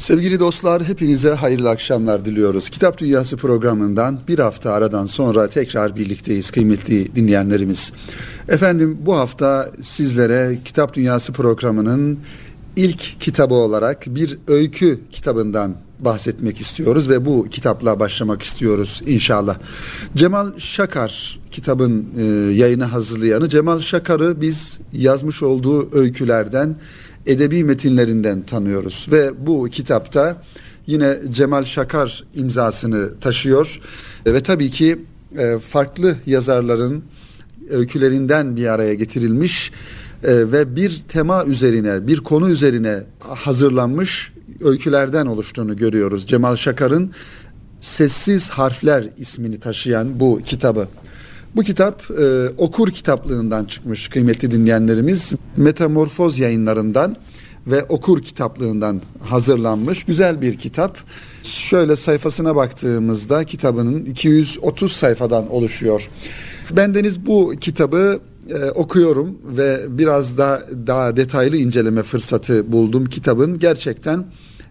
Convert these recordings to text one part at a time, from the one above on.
Sevgili dostlar hepinize hayırlı akşamlar diliyoruz. Kitap Dünyası programından bir hafta aradan sonra tekrar birlikteyiz kıymetli dinleyenlerimiz. Efendim bu hafta sizlere Kitap Dünyası programının ilk kitabı olarak bir öykü kitabından bahsetmek istiyoruz ve bu kitapla başlamak istiyoruz inşallah. Cemal Şakar kitabın e, yayını hazırlayanı Cemal Şakar'ı biz yazmış olduğu öykülerden edebi metinlerinden tanıyoruz ve bu kitapta yine Cemal Şakar imzasını taşıyor ve tabii ki e, farklı yazarların öykülerinden bir araya getirilmiş e, ve bir tema üzerine, bir konu üzerine hazırlanmış öykülerden oluştuğunu görüyoruz. Cemal Şakar'ın Sessiz Harfler ismini taşıyan bu kitabı. Bu kitap e, okur kitaplığından çıkmış kıymetli dinleyenlerimiz. Metamorfoz yayınlarından ve okur kitaplığından hazırlanmış güzel bir kitap. Şöyle sayfasına baktığımızda kitabının 230 sayfadan oluşuyor. Bendeniz bu kitabı e, okuyorum ve biraz da daha detaylı inceleme fırsatı buldum. Kitabın gerçekten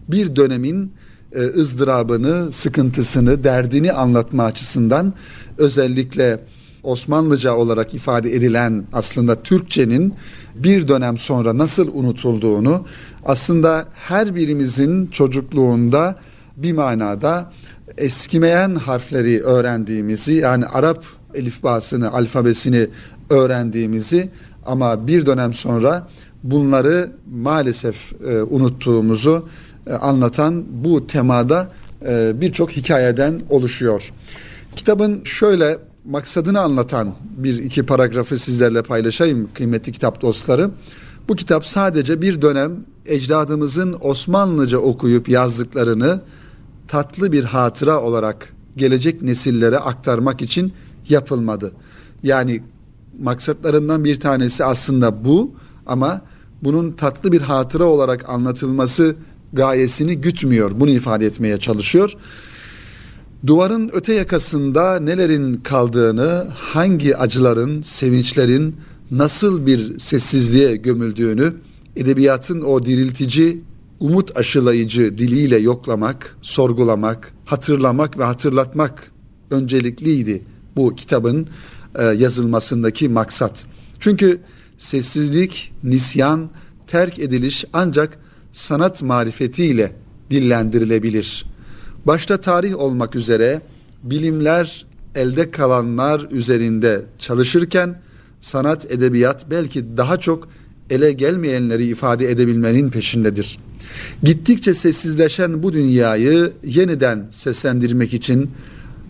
bir dönemin e, ızdırabını, sıkıntısını, derdini anlatma açısından özellikle Osmanlıca olarak ifade edilen aslında Türkçenin bir dönem sonra nasıl unutulduğunu aslında her birimizin çocukluğunda bir manada eskimeyen harfleri öğrendiğimizi yani Arap elifbasını, alfabesini öğrendiğimizi ama bir dönem sonra bunları maalesef e, unuttuğumuzu e, anlatan bu temada e, birçok hikayeden oluşuyor. Kitabın şöyle maksadını anlatan bir iki paragrafı sizlerle paylaşayım kıymetli kitap dostları. Bu kitap sadece bir dönem ecdadımızın Osmanlıca okuyup yazdıklarını tatlı bir hatıra olarak gelecek nesillere aktarmak için yapılmadı. Yani maksatlarından bir tanesi aslında bu ama bunun tatlı bir hatıra olarak anlatılması gayesini gütmüyor. Bunu ifade etmeye çalışıyor. Duvarın öte yakasında nelerin kaldığını, hangi acıların, sevinçlerin nasıl bir sessizliğe gömüldüğünü edebiyatın o diriltici, umut aşılayıcı diliyle yoklamak, sorgulamak, hatırlamak ve hatırlatmak öncelikliydi bu kitabın e, yazılmasındaki maksat. Çünkü sessizlik, nisyan, terk ediliş ancak sanat marifetiyle dillendirilebilir. Başta tarih olmak üzere bilimler elde kalanlar üzerinde çalışırken sanat, edebiyat belki daha çok ele gelmeyenleri ifade edebilmenin peşindedir. Gittikçe sessizleşen bu dünyayı yeniden seslendirmek için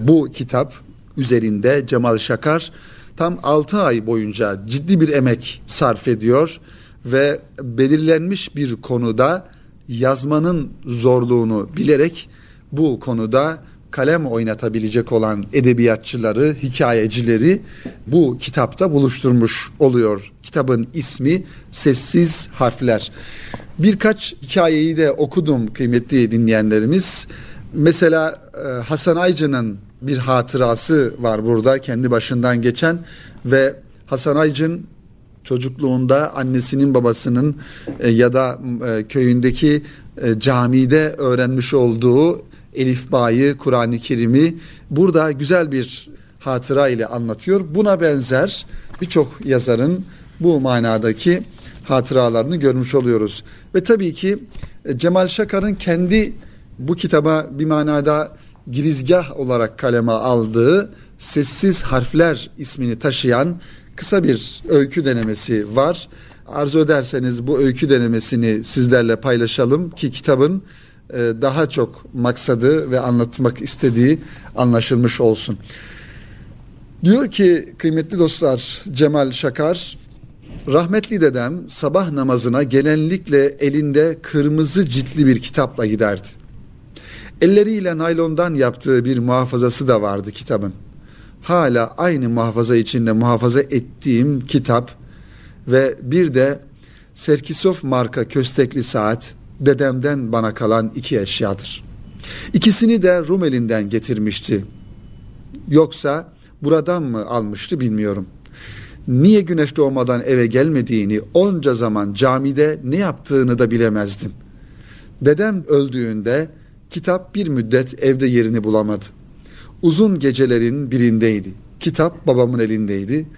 bu kitap üzerinde Cemal Şakar tam 6 ay boyunca ciddi bir emek sarf ediyor ve belirlenmiş bir konuda yazmanın zorluğunu bilerek bu konuda kalem oynatabilecek olan edebiyatçıları, hikayecileri bu kitapta buluşturmuş oluyor. Kitabın ismi Sessiz Harfler. Birkaç hikayeyi de okudum kıymetli dinleyenlerimiz. Mesela e, Hasan Aycı'nın bir hatırası var burada kendi başından geçen ve Hasan Aycın çocukluğunda annesinin babasının e, ya da e, köyündeki camide öğrenmiş olduğu Elifba'yı, Kur'an-ı Kerim'i burada güzel bir hatıra ile anlatıyor. Buna benzer birçok yazarın bu manadaki hatıralarını görmüş oluyoruz. Ve tabii ki e, Cemal Şakar'ın kendi bu kitaba bir manada girizgah olarak kaleme aldığı Sessiz Harfler ismini taşıyan kısa bir öykü denemesi var. Arzu ederseniz bu öykü denemesini sizlerle paylaşalım ki kitabın daha çok maksadı ve anlatmak istediği anlaşılmış olsun. Diyor ki kıymetli dostlar Cemal Şakar, rahmetli dedem sabah namazına genellikle elinde kırmızı ciltli bir kitapla giderdi. Elleriyle naylondan yaptığı bir muhafazası da vardı kitabın. Hala aynı muhafaza içinde muhafaza ettiğim kitap ve bir de Serkisov marka köstekli saat dedemden bana kalan iki eşyadır. İkisini de Rumeli'nden getirmişti. Yoksa buradan mı almıştı bilmiyorum. Niye güneş doğmadan eve gelmediğini onca zaman camide ne yaptığını da bilemezdim. Dedem öldüğünde kitap bir müddet evde yerini bulamadı. Uzun gecelerin birindeydi. Kitap babamın elindeydi.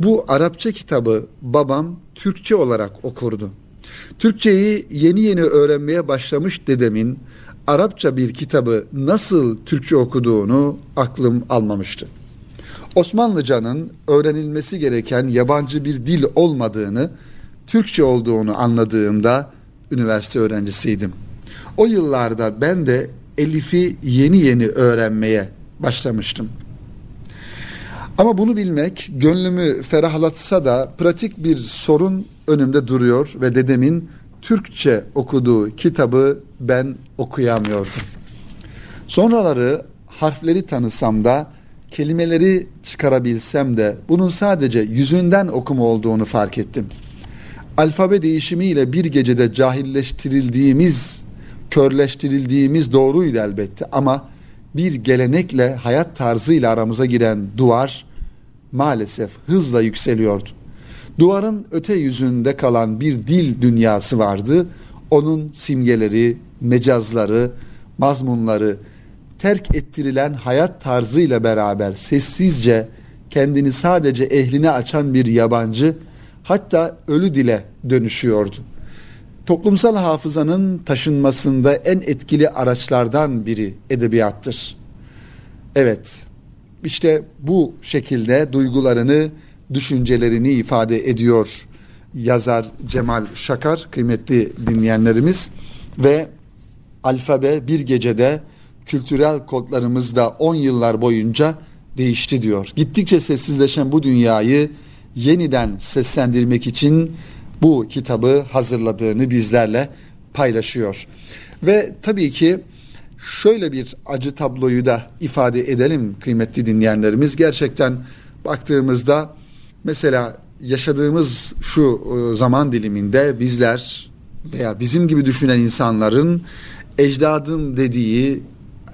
Bu Arapça kitabı babam Türkçe olarak okurdu. Türkçeyi yeni yeni öğrenmeye başlamış dedemin Arapça bir kitabı nasıl Türkçe okuduğunu aklım almamıştı. Osmanlıcanın öğrenilmesi gereken yabancı bir dil olmadığını, Türkçe olduğunu anladığımda üniversite öğrencisiydim. O yıllarda ben de Elif'i yeni yeni öğrenmeye başlamıştım. Ama bunu bilmek gönlümü ferahlatsa da pratik bir sorun önümde duruyor ve dedemin Türkçe okuduğu kitabı ben okuyamıyordum. Sonraları harfleri tanısam da kelimeleri çıkarabilsem de bunun sadece yüzünden okuma olduğunu fark ettim. Alfabe değişimiyle bir gecede cahilleştirildiğimiz, körleştirildiğimiz doğruydu elbette ama bir gelenekle hayat tarzıyla aramıza giren duvar maalesef hızla yükseliyordu. Duvarın öte yüzünde kalan bir dil dünyası vardı. Onun simgeleri, mecazları, mazmunları, terk ettirilen hayat tarzıyla beraber sessizce kendini sadece ehline açan bir yabancı hatta ölü dile dönüşüyordu. Toplumsal hafızanın taşınmasında en etkili araçlardan biri edebiyattır. Evet, işte bu şekilde duygularını, düşüncelerini ifade ediyor yazar Cemal Şakar, kıymetli dinleyenlerimiz ve alfabe bir gecede kültürel kodlarımız da 10 yıllar boyunca değişti diyor. Gittikçe sessizleşen bu dünyayı yeniden seslendirmek için bu kitabı hazırladığını bizlerle paylaşıyor. Ve tabii ki şöyle bir acı tabloyu da ifade edelim kıymetli dinleyenlerimiz. Gerçekten baktığımızda mesela yaşadığımız şu e, zaman diliminde bizler veya bizim gibi düşünen insanların ecdadım dediği,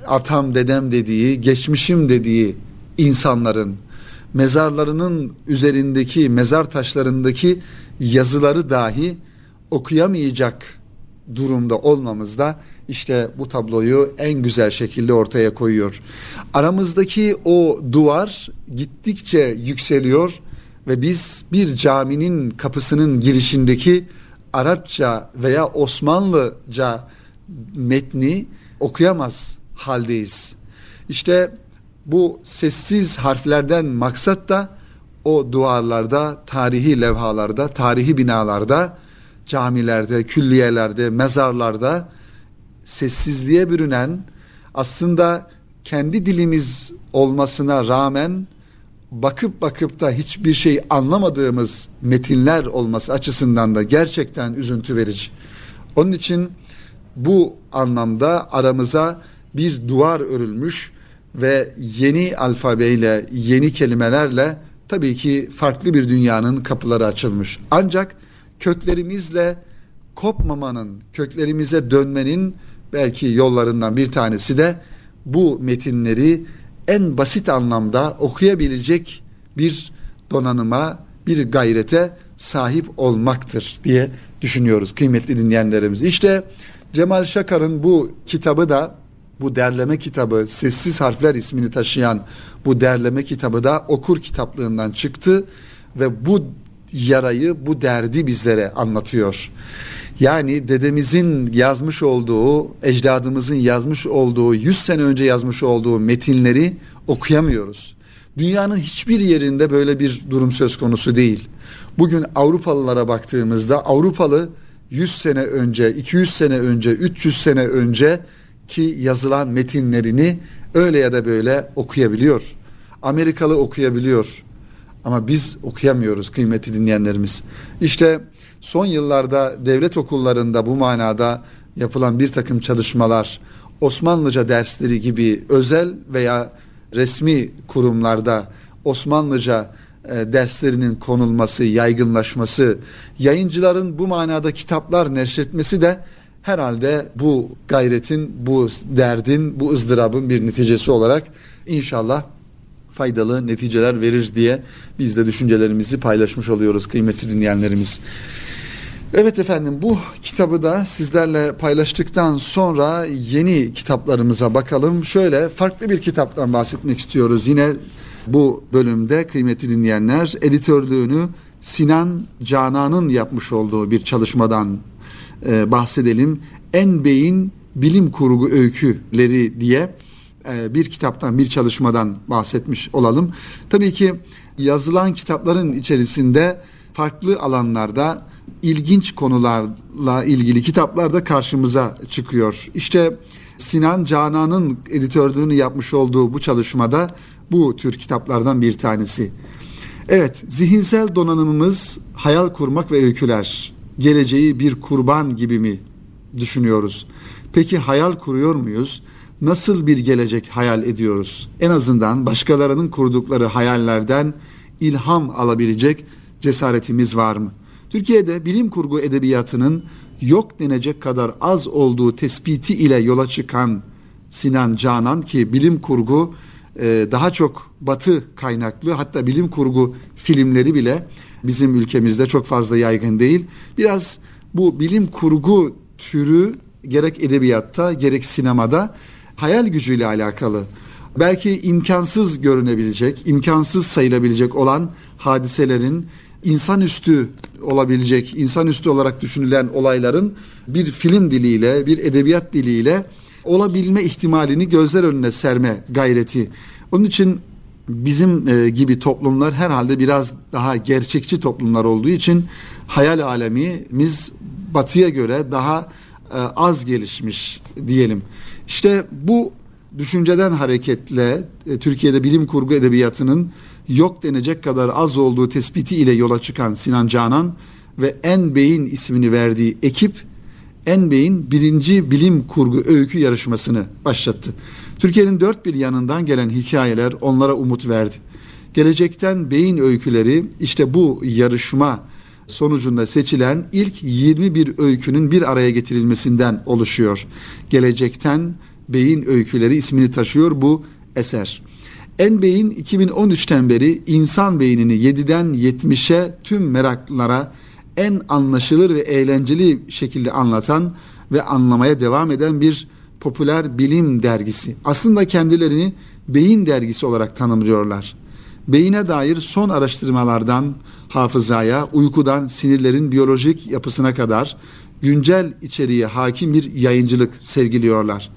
atam dedem dediği, geçmişim dediği insanların mezarlarının üzerindeki mezar taşlarındaki yazıları dahi okuyamayacak durumda olmamızda işte bu tabloyu en güzel şekilde ortaya koyuyor. Aramızdaki o duvar gittikçe yükseliyor ve biz bir caminin kapısının girişindeki Arapça veya Osmanlıca metni okuyamaz haldeyiz. İşte bu sessiz harflerden maksat da o duvarlarda, tarihi levhalarda, tarihi binalarda, camilerde, külliyelerde, mezarlarda sessizliğe bürünen aslında kendi dilimiz olmasına rağmen bakıp bakıp da hiçbir şey anlamadığımız metinler olması açısından da gerçekten üzüntü verici. Onun için bu anlamda aramıza bir duvar örülmüş ve yeni alfabeyle, yeni kelimelerle tabii ki farklı bir dünyanın kapıları açılmış. Ancak köklerimizle kopmamanın, köklerimize dönmenin belki yollarından bir tanesi de bu metinleri en basit anlamda okuyabilecek bir donanıma, bir gayrete sahip olmaktır diye düşünüyoruz kıymetli dinleyenlerimiz. İşte Cemal Şakar'ın bu kitabı da bu derleme kitabı Sessiz Harfler ismini taşıyan bu derleme kitabı da okur kitaplığından çıktı ve bu yarayı, bu derdi bizlere anlatıyor. Yani dedemizin yazmış olduğu, ecdadımızın yazmış olduğu, 100 sene önce yazmış olduğu metinleri okuyamıyoruz. Dünyanın hiçbir yerinde böyle bir durum söz konusu değil. Bugün Avrupalılara baktığımızda Avrupalı 100 sene önce, 200 sene önce, 300 sene önce ki yazılan metinlerini öyle ya da böyle okuyabiliyor. Amerikalı okuyabiliyor. Ama biz okuyamıyoruz kıymetli dinleyenlerimiz. İşte son yıllarda devlet okullarında bu manada yapılan bir takım çalışmalar, Osmanlıca dersleri gibi özel veya resmi kurumlarda Osmanlıca e, derslerinin konulması, yaygınlaşması, yayıncıların bu manada kitaplar neşretmesi de herhalde bu gayretin, bu derdin, bu ızdırabın bir neticesi olarak inşallah faydalı neticeler verir diye biz de düşüncelerimizi paylaşmış oluyoruz kıymetli dinleyenlerimiz. Evet efendim bu kitabı da sizlerle paylaştıktan sonra yeni kitaplarımıza bakalım. Şöyle farklı bir kitaptan bahsetmek istiyoruz. Yine bu bölümde kıymetli dinleyenler editörlüğünü Sinan Canan'ın yapmış olduğu bir çalışmadan e, bahsedelim. En Beyin Bilim Kurgu Öyküleri diye bir kitaptan, bir çalışmadan bahsetmiş olalım. Tabii ki yazılan kitapların içerisinde farklı alanlarda ilginç konularla ilgili kitaplar da karşımıza çıkıyor. İşte Sinan Canan'ın editörlüğünü yapmış olduğu bu çalışmada bu tür kitaplardan bir tanesi. Evet, zihinsel donanımımız hayal kurmak ve öyküler. Geleceği bir kurban gibi mi düşünüyoruz? Peki hayal kuruyor muyuz? Nasıl bir gelecek hayal ediyoruz? En azından başkalarının kurdukları hayallerden ilham alabilecek cesaretimiz var mı? Türkiye'de bilim kurgu edebiyatının yok denecek kadar az olduğu tespiti ile yola çıkan Sinan Canan ki bilim kurgu e, daha çok batı kaynaklı hatta bilim kurgu filmleri bile bizim ülkemizde çok fazla yaygın değil. Biraz bu bilim kurgu türü gerek edebiyatta gerek sinemada hayal gücüyle alakalı. Belki imkansız görünebilecek, imkansız sayılabilecek olan hadiselerin insanüstü olabilecek, insanüstü olarak düşünülen olayların bir film diliyle, bir edebiyat diliyle olabilme ihtimalini gözler önüne serme gayreti. Onun için bizim e, gibi toplumlar herhalde biraz daha gerçekçi toplumlar olduğu için hayal alemimiz batıya göre daha e, az gelişmiş diyelim. İşte bu düşünceden hareketle e, Türkiye'de bilim kurgu edebiyatının yok denecek kadar az olduğu tespiti ile yola çıkan Sinan Canan ve En Beyin ismini verdiği ekip En Beyin birinci bilim kurgu öykü yarışmasını başlattı. Türkiye'nin dört bir yanından gelen hikayeler onlara umut verdi. Gelecekten beyin öyküleri işte bu yarışma sonucunda seçilen ilk 21 öykünün bir araya getirilmesinden oluşuyor. Gelecekten beyin öyküleri ismini taşıyor bu eser. En Beyin 2013'ten beri insan beynini 7'den 70'e tüm meraklılara en anlaşılır ve eğlenceli şekilde anlatan ve anlamaya devam eden bir popüler bilim dergisi. Aslında kendilerini beyin dergisi olarak tanımlıyorlar. Beyine dair son araştırmalardan hafızaya, uykudan sinirlerin biyolojik yapısına kadar güncel içeriğe hakim bir yayıncılık sergiliyorlar.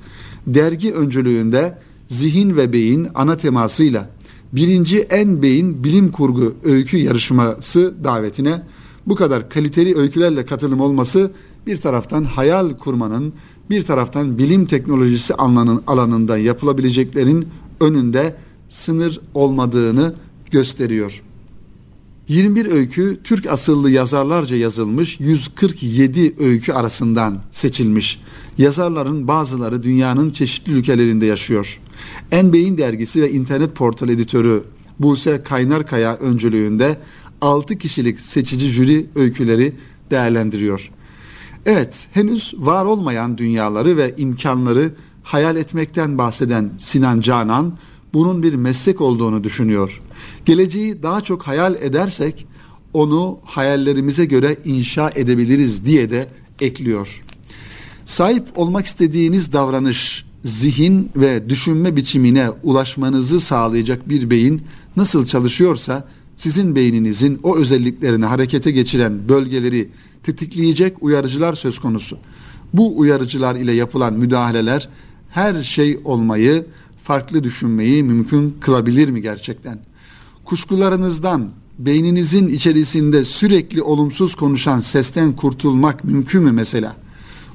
Dergi öncülüğünde zihin ve beyin ana temasıyla birinci en beyin bilim kurgu öykü yarışması davetine bu kadar kaliteli öykülerle katılım olması bir taraftan hayal kurmanın bir taraftan bilim teknolojisi alanında yapılabileceklerin önünde sınır olmadığını gösteriyor. 21 öykü Türk asıllı yazarlarca yazılmış 147 öykü arasından seçilmiş. Yazarların bazıları dünyanın çeşitli ülkelerinde yaşıyor. En Beyin dergisi ve internet portal editörü Buse Kaynarkaya öncülüğünde 6 kişilik seçici jüri öyküleri değerlendiriyor. Evet, henüz var olmayan dünyaları ve imkanları hayal etmekten bahseden Sinan Canan bunun bir meslek olduğunu düşünüyor. Geleceği daha çok hayal edersek onu hayallerimize göre inşa edebiliriz diye de ekliyor. Sahip olmak istediğiniz davranış, zihin ve düşünme biçimine ulaşmanızı sağlayacak bir beyin nasıl çalışıyorsa sizin beyninizin o özelliklerini harekete geçiren bölgeleri tetikleyecek uyarıcılar söz konusu. Bu uyarıcılar ile yapılan müdahaleler her şey olmayı, farklı düşünmeyi mümkün kılabilir mi gerçekten? Kuşkularınızdan, beyninizin içerisinde sürekli olumsuz konuşan sesten kurtulmak mümkün mü mesela?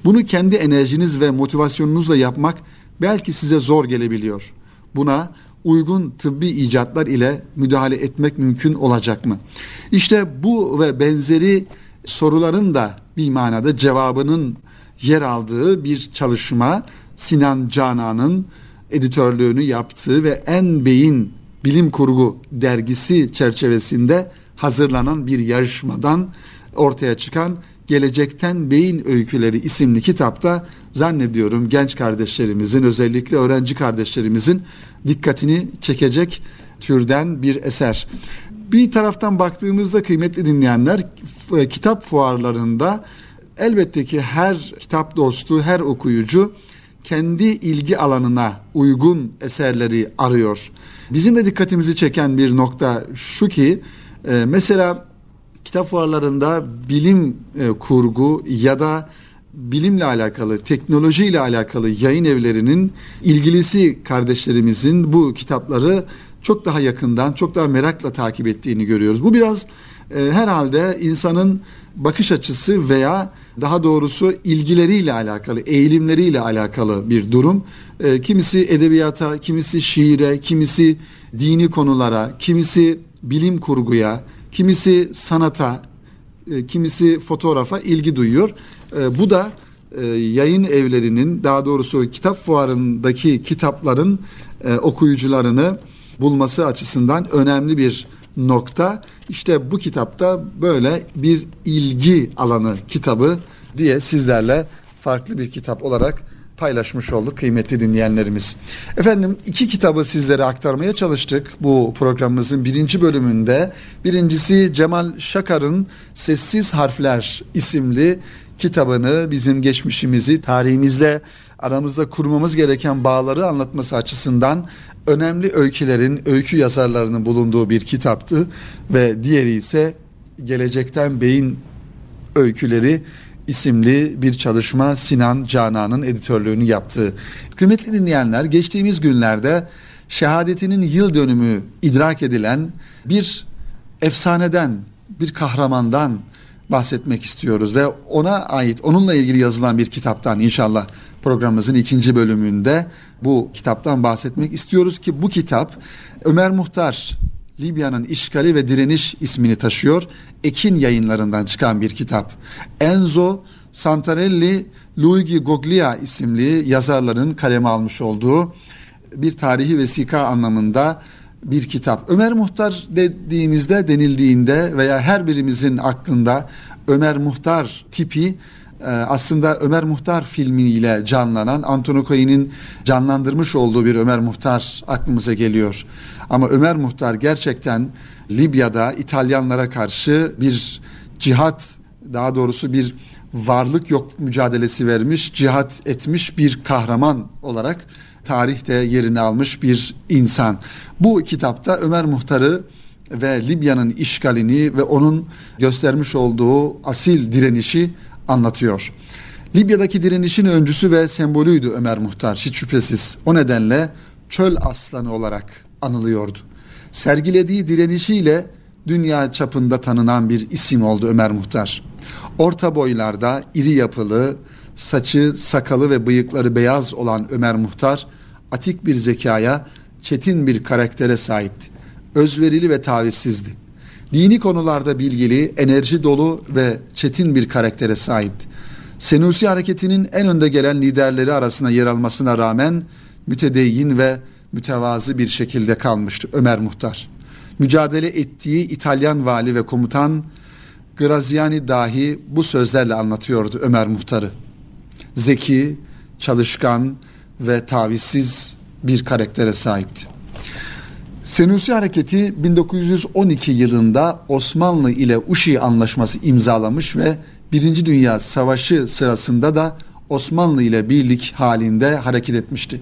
Bunu kendi enerjiniz ve motivasyonunuzla yapmak belki size zor gelebiliyor. Buna uygun tıbbi icatlar ile müdahale etmek mümkün olacak mı? İşte bu ve benzeri soruların da bir manada cevabının yer aldığı bir çalışma Sinan Canan'ın editörlüğünü yaptığı ve En Beyin Bilim Kurgu dergisi çerçevesinde hazırlanan bir yarışmadan ortaya çıkan Gelecekten Beyin Öyküleri isimli kitapta zannediyorum genç kardeşlerimizin özellikle öğrenci kardeşlerimizin dikkatini çekecek türden bir eser. Bir taraftan baktığımızda kıymetli dinleyenler e, kitap fuarlarında elbette ki her kitap dostu, her okuyucu kendi ilgi alanına uygun eserleri arıyor. Bizim de dikkatimizi çeken bir nokta şu ki e, mesela kitap fuarlarında bilim e, kurgu ya da bilimle alakalı, teknolojiyle alakalı yayın evlerinin ilgilisi kardeşlerimizin bu kitapları çok daha yakından, çok daha merakla takip ettiğini görüyoruz. Bu biraz e, herhalde insanın bakış açısı veya daha doğrusu ilgileriyle alakalı, eğilimleriyle alakalı bir durum. E, kimisi edebiyata, kimisi şiire, kimisi dini konulara, kimisi bilim kurguya, kimisi sanata, e, kimisi fotoğrafa ilgi duyuyor. E, bu da e, yayın evlerinin daha doğrusu kitap fuarındaki kitapların e, okuyucularını bulması açısından önemli bir nokta. İşte bu kitapta böyle bir ilgi alanı kitabı diye sizlerle farklı bir kitap olarak paylaşmış olduk kıymetli dinleyenlerimiz. Efendim iki kitabı sizlere aktarmaya çalıştık bu programımızın birinci bölümünde. Birincisi Cemal Şakar'ın Sessiz Harfler isimli kitabını bizim geçmişimizi tarihimizle aramızda kurmamız gereken bağları anlatması açısından önemli öykülerin, öykü yazarlarının bulunduğu bir kitaptı ve diğeri ise Gelecekten Beyin Öyküleri isimli bir çalışma Sinan Canan'ın editörlüğünü yaptığı. Kıymetli dinleyenler geçtiğimiz günlerde şehadetinin yıl dönümü idrak edilen bir efsaneden, bir kahramandan bahsetmek istiyoruz ve ona ait, onunla ilgili yazılan bir kitaptan inşallah programımızın ikinci bölümünde bu kitaptan bahsetmek istiyoruz ki bu kitap Ömer Muhtar Libya'nın işgali ve direniş ismini taşıyor. Ekin yayınlarından çıkan bir kitap. Enzo Santarelli Luigi Goglia isimli yazarların kaleme almış olduğu bir tarihi vesika anlamında bir kitap. Ömer Muhtar dediğimizde denildiğinde veya her birimizin aklında Ömer Muhtar tipi aslında Ömer Muhtar filmiyle canlanan Antonio canlandırmış olduğu bir Ömer Muhtar aklımıza geliyor. Ama Ömer Muhtar gerçekten Libya'da İtalyanlara karşı bir cihat daha doğrusu bir varlık yok mücadelesi vermiş, cihat etmiş bir kahraman olarak tarihte yerini almış bir insan. Bu kitapta Ömer Muhtar'ı ve Libya'nın işgalini ve onun göstermiş olduğu asil direnişi anlatıyor. Libya'daki direnişin öncüsü ve sembolüydü Ömer Muhtar hiç şüphesiz. O nedenle çöl aslanı olarak anılıyordu. Sergilediği direnişiyle dünya çapında tanınan bir isim oldu Ömer Muhtar. Orta boylarda iri yapılı, saçı, sakalı ve bıyıkları beyaz olan Ömer Muhtar, atik bir zekaya, çetin bir karaktere sahipti. Özverili ve tavizsizdi. Dini konularda bilgili, enerji dolu ve çetin bir karaktere sahipti. Senusi hareketinin en önde gelen liderleri arasında yer almasına rağmen mütedeyyin ve mütevazı bir şekilde kalmıştı Ömer Muhtar. Mücadele ettiği İtalyan vali ve komutan Graziani dahi bu sözlerle anlatıyordu Ömer Muhtar'ı. Zeki, çalışkan ve tavizsiz bir karaktere sahipti. Senusi Hareketi 1912 yılında Osmanlı ile Uşi Anlaşması imzalamış ve Birinci Dünya Savaşı sırasında da Osmanlı ile birlik halinde hareket etmişti.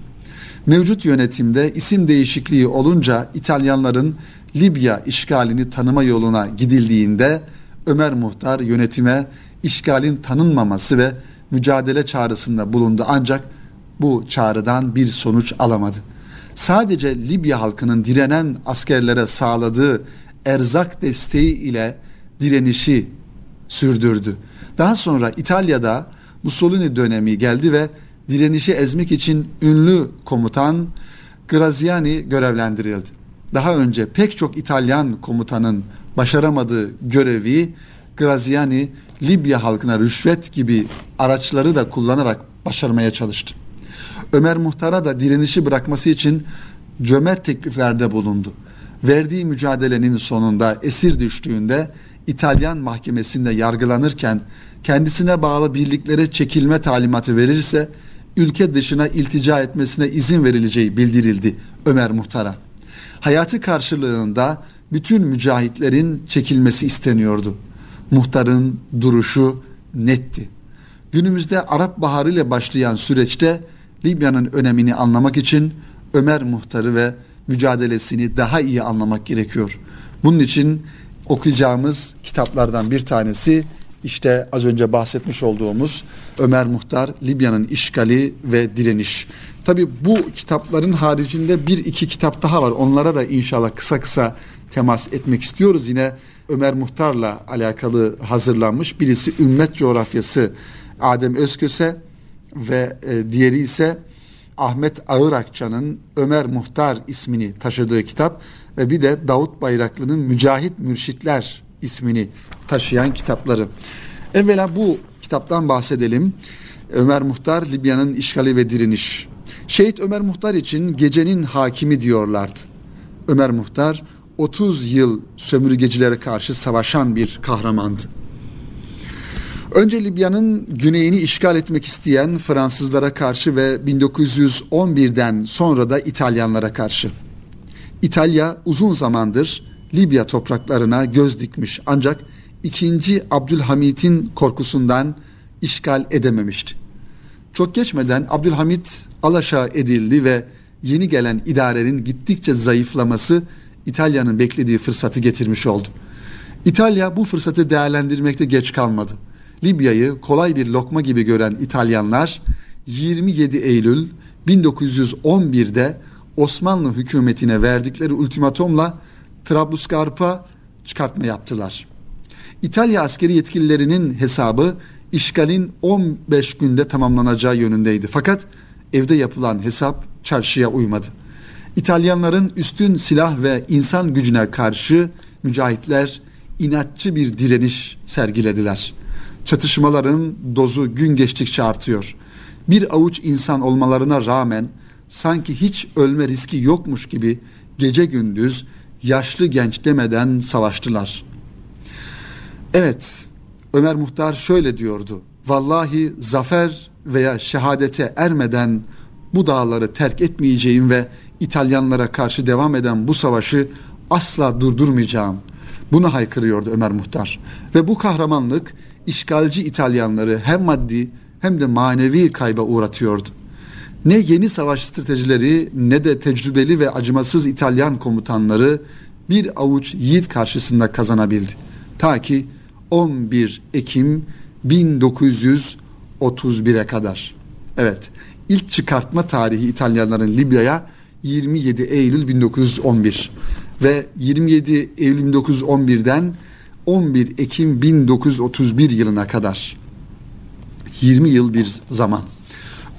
Mevcut yönetimde isim değişikliği olunca İtalyanların Libya işgalini tanıma yoluna gidildiğinde Ömer Muhtar yönetime işgalin tanınmaması ve mücadele çağrısında bulundu ancak bu çağrıdan bir sonuç alamadı. Sadece Libya halkının direnen askerlere sağladığı erzak desteği ile direnişi sürdürdü. Daha sonra İtalya'da Mussolini dönemi geldi ve direnişi ezmek için ünlü komutan Graziani görevlendirildi. Daha önce pek çok İtalyan komutanın başaramadığı görevi Graziani Libya halkına rüşvet gibi araçları da kullanarak başarmaya çalıştı. Ömer Muhtar'a da direnişi bırakması için cömert tekliflerde bulundu. Verdiği mücadelenin sonunda esir düştüğünde İtalyan mahkemesinde yargılanırken kendisine bağlı birliklere çekilme talimatı verirse ülke dışına iltica etmesine izin verileceği bildirildi Ömer Muhtar'a. Hayatı karşılığında bütün mücahitlerin çekilmesi isteniyordu. Muhtarın duruşu netti. Günümüzde Arap Baharı ile başlayan süreçte Libya'nın önemini anlamak için Ömer Muhtarı ve mücadelesini daha iyi anlamak gerekiyor. Bunun için okuyacağımız kitaplardan bir tanesi işte az önce bahsetmiş olduğumuz Ömer Muhtar, Libya'nın işgali ve direniş. Tabi bu kitapların haricinde bir iki kitap daha var. Onlara da inşallah kısa kısa temas etmek istiyoruz. Yine Ömer Muhtar'la alakalı hazırlanmış. Birisi Ümmet Coğrafyası Adem Özköse ve e, diğeri ise Ahmet Ağırakça'nın Ömer Muhtar ismini taşıdığı kitap ve bir de Davut Bayraklı'nın Mücahit Mürşitler ismini taşıyan kitapları. Evvela bu kitaptan bahsedelim. Ömer Muhtar Libya'nın işgali ve direniş. Şehit Ömer Muhtar için gecenin hakimi diyorlardı. Ömer Muhtar 30 yıl sömürgecilere karşı savaşan bir kahramandı. Önce Libya'nın güneyini işgal etmek isteyen Fransızlara karşı ve 1911'den sonra da İtalyanlara karşı. İtalya uzun zamandır Libya topraklarına göz dikmiş ancak 2. Abdülhamit'in korkusundan işgal edememişti. Çok geçmeden Abdülhamit alaşağı edildi ve yeni gelen idarenin gittikçe zayıflaması İtalya'nın beklediği fırsatı getirmiş oldu. İtalya bu fırsatı değerlendirmekte geç kalmadı. Libya'yı kolay bir lokma gibi gören İtalyanlar 27 Eylül 1911'de Osmanlı hükümetine verdikleri ultimatomla Trablusgarp'a çıkartma yaptılar. İtalya askeri yetkililerinin hesabı işgalin 15 günde tamamlanacağı yönündeydi. Fakat evde yapılan hesap çarşıya uymadı. İtalyanların üstün silah ve insan gücüne karşı mücahitler inatçı bir direniş sergilediler. Çatışmaların dozu gün geçtikçe artıyor. Bir avuç insan olmalarına rağmen sanki hiç ölme riski yokmuş gibi gece gündüz yaşlı genç demeden savaştılar. Evet, Ömer Muhtar şöyle diyordu. Vallahi zafer veya şehadete ermeden bu dağları terk etmeyeceğim ve İtalyanlara karşı devam eden bu savaşı asla durdurmayacağım. Bunu haykırıyordu Ömer Muhtar. Ve bu kahramanlık işgalci İtalyanları hem maddi hem de manevi kayba uğratıyordu. Ne yeni savaş stratejileri ne de tecrübeli ve acımasız İtalyan komutanları bir avuç yiğit karşısında kazanabildi. Ta ki 11 Ekim 1931'e kadar. Evet, ilk çıkartma tarihi İtalyanların Libya'ya 27 Eylül 1911 ve 27 Eylül 1911'den 11 Ekim 1931 yılına kadar 20 yıl bir zaman.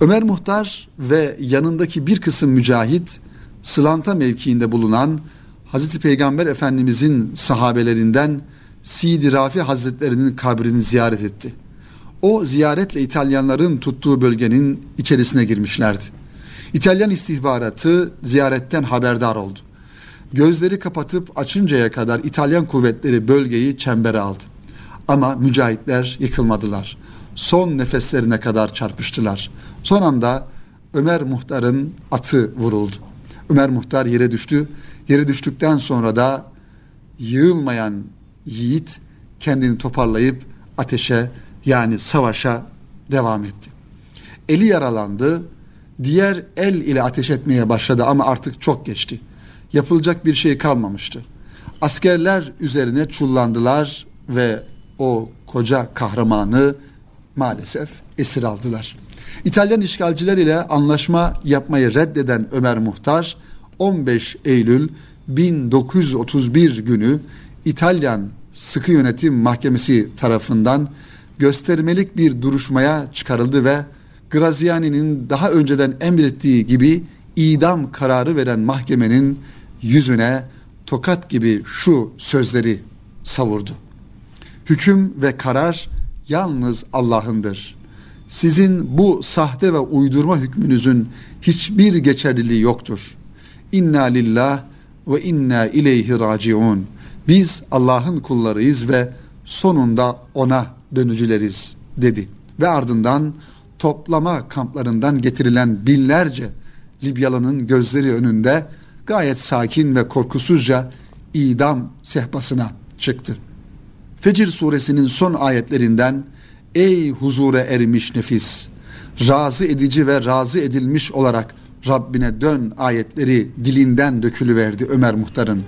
Ömer Muhtar ve yanındaki bir kısım mücahit Sılanta mevkiinde bulunan Hazreti Peygamber Efendimizin sahabelerinden Sidi Rafi Hazretlerinin kabrini ziyaret etti. O ziyaretle İtalyanların tuttuğu bölgenin içerisine girmişlerdi. İtalyan istihbaratı ziyaretten haberdar oldu. Gözleri kapatıp açıncaya kadar İtalyan kuvvetleri bölgeyi çembere aldı. Ama mücahitler yıkılmadılar. Son nefeslerine kadar çarpıştılar. Son anda Ömer Muhtar'ın atı vuruldu. Ömer Muhtar yere düştü. Yere düştükten sonra da yığılmayan yiğit kendini toparlayıp ateşe yani savaşa devam etti. Eli yaralandı. Diğer el ile ateş etmeye başladı ama artık çok geçti. Yapılacak bir şey kalmamıştı. Askerler üzerine çullandılar ve o koca kahramanı maalesef esir aldılar. İtalyan işgalciler ile anlaşma yapmayı reddeden Ömer Muhtar 15 Eylül 1931 günü İtalyan Sıkı Yönetim Mahkemesi tarafından göstermelik bir duruşmaya çıkarıldı ve Graziani'nin daha önceden emrettiği gibi idam kararı veren mahkemenin yüzüne tokat gibi şu sözleri savurdu. Hüküm ve karar yalnız Allah'ındır. Sizin bu sahte ve uydurma hükmünüzün hiçbir geçerliliği yoktur. İnna lillah ve inna ileyhi raciun. Biz Allah'ın kullarıyız ve sonunda ona dönücüleriz dedi. Ve ardından toplama kamplarından getirilen binlerce Libyalı'nın gözleri önünde gayet sakin ve korkusuzca idam sehpasına çıktı. Fecir suresinin son ayetlerinden Ey huzura ermiş nefis, razı edici ve razı edilmiş olarak Rabbine dön ayetleri dilinden dökülüverdi Ömer Muhtar'ın.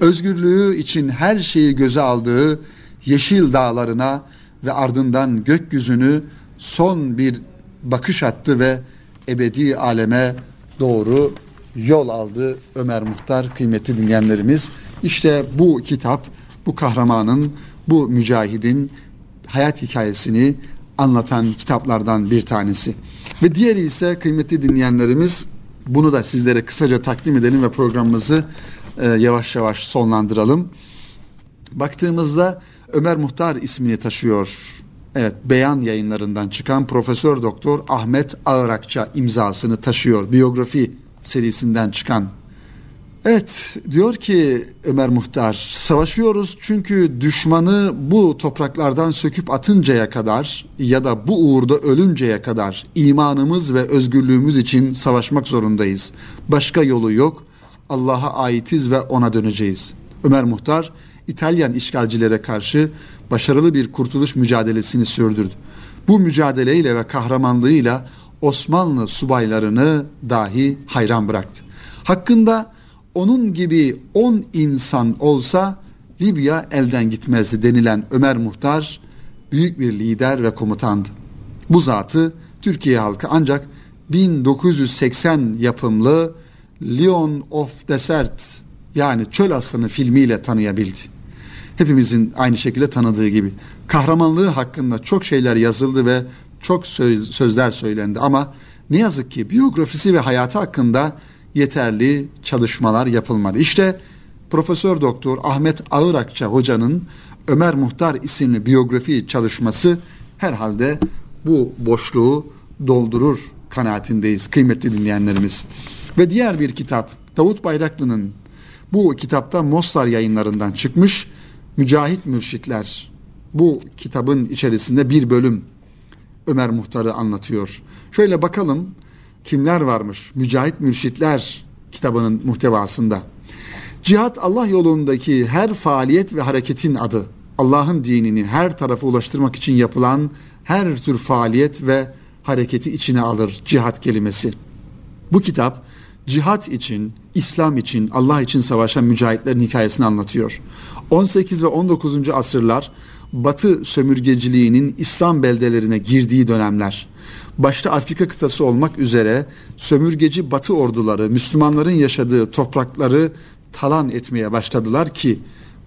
Özgürlüğü için her şeyi göze aldığı yeşil dağlarına ve ardından gökyüzünü son bir bakış attı ve ebedi aleme doğru yol aldı Ömer Muhtar kıymetli dinleyenlerimiz. İşte bu kitap bu kahramanın bu mücahidin hayat hikayesini anlatan kitaplardan bir tanesi. Ve diğeri ise kıymetli dinleyenlerimiz bunu da sizlere kısaca takdim edelim ve programımızı e, yavaş yavaş sonlandıralım. Baktığımızda Ömer Muhtar ismini taşıyor. Evet, Beyan yayınlarından çıkan Profesör Doktor Ahmet Ağırakça imzasını taşıyor. Biyografi serisinden çıkan Evet diyor ki Ömer Muhtar savaşıyoruz çünkü düşmanı bu topraklardan söküp atıncaya kadar ya da bu uğurda ölünceye kadar imanımız ve özgürlüğümüz için savaşmak zorundayız. Başka yolu yok. Allah'a aitiz ve ona döneceğiz. Ömer Muhtar İtalyan işgalcilere karşı başarılı bir kurtuluş mücadelesini sürdürdü. Bu mücadeleyle ve kahramanlığıyla Osmanlı subaylarını dahi hayran bıraktı. Hakkında onun gibi on insan olsa Libya elden gitmezdi denilen Ömer Muhtar büyük bir lider ve komutandı. Bu zatı Türkiye halkı ancak 1980 yapımlı Leon of Desert yani Çöl Aslanı filmiyle tanıyabildi. Hepimizin aynı şekilde tanıdığı gibi. Kahramanlığı hakkında çok şeyler yazıldı ve çok sözler söylendi ama ne yazık ki biyografisi ve hayatı hakkında yeterli çalışmalar yapılmadı. İşte Profesör Doktor Ahmet Ağırakça hocanın Ömer Muhtar isimli biyografi çalışması herhalde bu boşluğu doldurur kanaatindeyiz kıymetli dinleyenlerimiz. Ve diğer bir kitap Davut Bayraklı'nın bu kitapta Mostar yayınlarından çıkmış Mücahit Mürşitler. Bu kitabın içerisinde bir bölüm Ömer Muhtar'ı anlatıyor. Şöyle bakalım kimler varmış? Mücahit Mürşitler kitabının muhtevasında. Cihat Allah yolundaki her faaliyet ve hareketin adı. Allah'ın dinini her tarafa ulaştırmak için yapılan her tür faaliyet ve hareketi içine alır cihat kelimesi. Bu kitap cihat için, İslam için, Allah için savaşan mücahitlerin hikayesini anlatıyor. 18 ve 19. asırlar Batı sömürgeciliğinin İslam beldelerine girdiği dönemler başta Afrika kıtası olmak üzere sömürgeci Batı orduları Müslümanların yaşadığı toprakları talan etmeye başladılar ki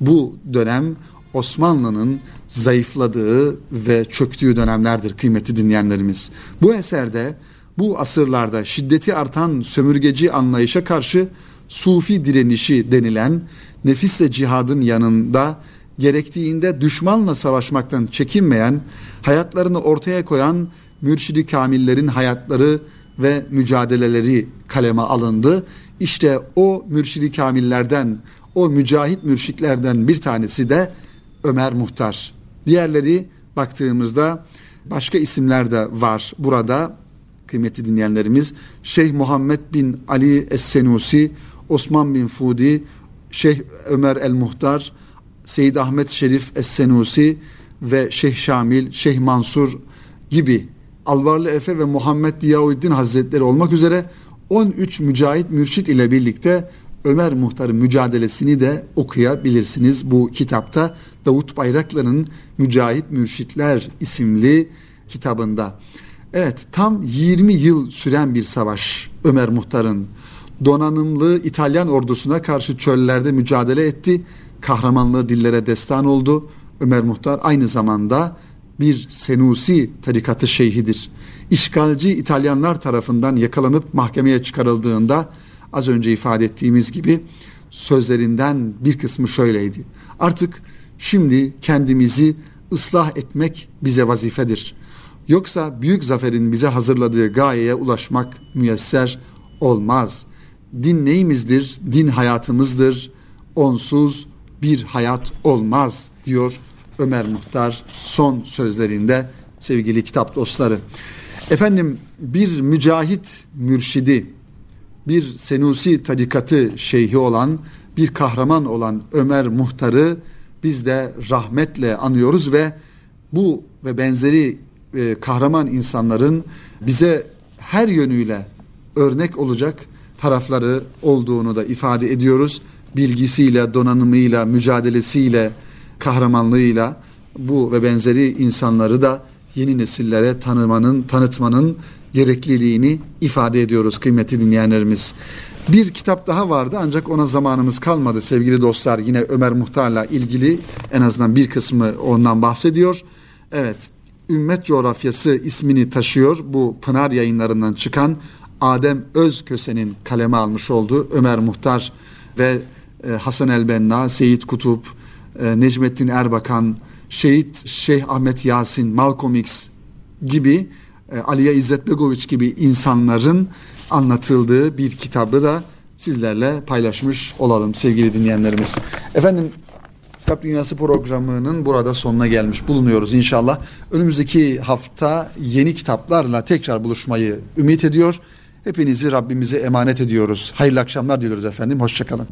bu dönem Osmanlı'nın zayıfladığı ve çöktüğü dönemlerdir kıymetli dinleyenlerimiz. Bu eserde bu asırlarda şiddeti artan sömürgeci anlayışa karşı sufi direnişi denilen nefisle cihadın yanında gerektiğinde düşmanla savaşmaktan çekinmeyen, hayatlarını ortaya koyan mürşidi kamillerin hayatları ve mücadeleleri kaleme alındı. İşte o mürşidi kamillerden, o mücahit mürşitlerden bir tanesi de Ömer Muhtar. Diğerleri baktığımızda başka isimler de var burada kıymetli dinleyenlerimiz. Şeyh Muhammed bin Ali Es-Senusi, Osman bin Fudi, Şeyh Ömer el-Muhtar, Seyyid Ahmet Şerif Es-Senusi ve Şeyh Şamil, Şeyh Mansur gibi Alvarlı Efe ve Muhammed Diyavuddin Hazretleri olmak üzere 13 mücahit mürşit ile birlikte Ömer Muhtar'ın mücadelesini de okuyabilirsiniz bu kitapta. Davut Bayraklar'ın Mücahit Mürşitler isimli kitabında. Evet tam 20 yıl süren bir savaş Ömer Muhtar'ın donanımlı İtalyan ordusuna karşı çöllerde mücadele etti. Kahramanlığı dillere destan oldu. Ömer Muhtar aynı zamanda bir Senusi tarikatı şeyhidir. İşgalci İtalyanlar tarafından yakalanıp mahkemeye çıkarıldığında az önce ifade ettiğimiz gibi sözlerinden bir kısmı şöyleydi. Artık şimdi kendimizi ıslah etmek bize vazifedir. Yoksa büyük zaferin bize hazırladığı gayeye ulaşmak müyesser olmaz. Din neyimizdir? Din hayatımızdır. Onsuz bir hayat olmaz diyor Ömer Muhtar son sözlerinde sevgili kitap dostları. Efendim bir mücahit mürşidi, bir Senusi tarikatı şeyhi olan bir kahraman olan Ömer Muhtar'ı biz de rahmetle anıyoruz ve bu ve benzeri e, kahraman insanların bize her yönüyle örnek olacak tarafları olduğunu da ifade ediyoruz. Bilgisiyle, donanımıyla, mücadelesiyle, kahramanlığıyla bu ve benzeri insanları da yeni nesillere tanımanın, tanıtmanın gerekliliğini ifade ediyoruz kıymetli dinleyenlerimiz. Bir kitap daha vardı ancak ona zamanımız kalmadı sevgili dostlar. Yine Ömer Muhtar'la ilgili en azından bir kısmı ondan bahsediyor. Evet, Ümmet Coğrafyası ismini taşıyor. Bu Pınar yayınlarından çıkan Adem Özköse'nin kaleme almış olduğu Ömer Muhtar ve e, Hasan Elbenna, Seyit Kutup, e, Necmettin Erbakan, Şehit Şeyh Ahmet Yasin, Malcolm X gibi e, Aliye İzzet Begoviç gibi insanların anlatıldığı bir kitabı da sizlerle paylaşmış olalım sevgili dinleyenlerimiz. Efendim Kitap Dünyası programının burada sonuna gelmiş bulunuyoruz inşallah. Önümüzdeki hafta yeni kitaplarla tekrar buluşmayı ümit ediyor. Hepinizi Rabbimize emanet ediyoruz. Hayırlı akşamlar diliyoruz efendim. Hoşçakalın.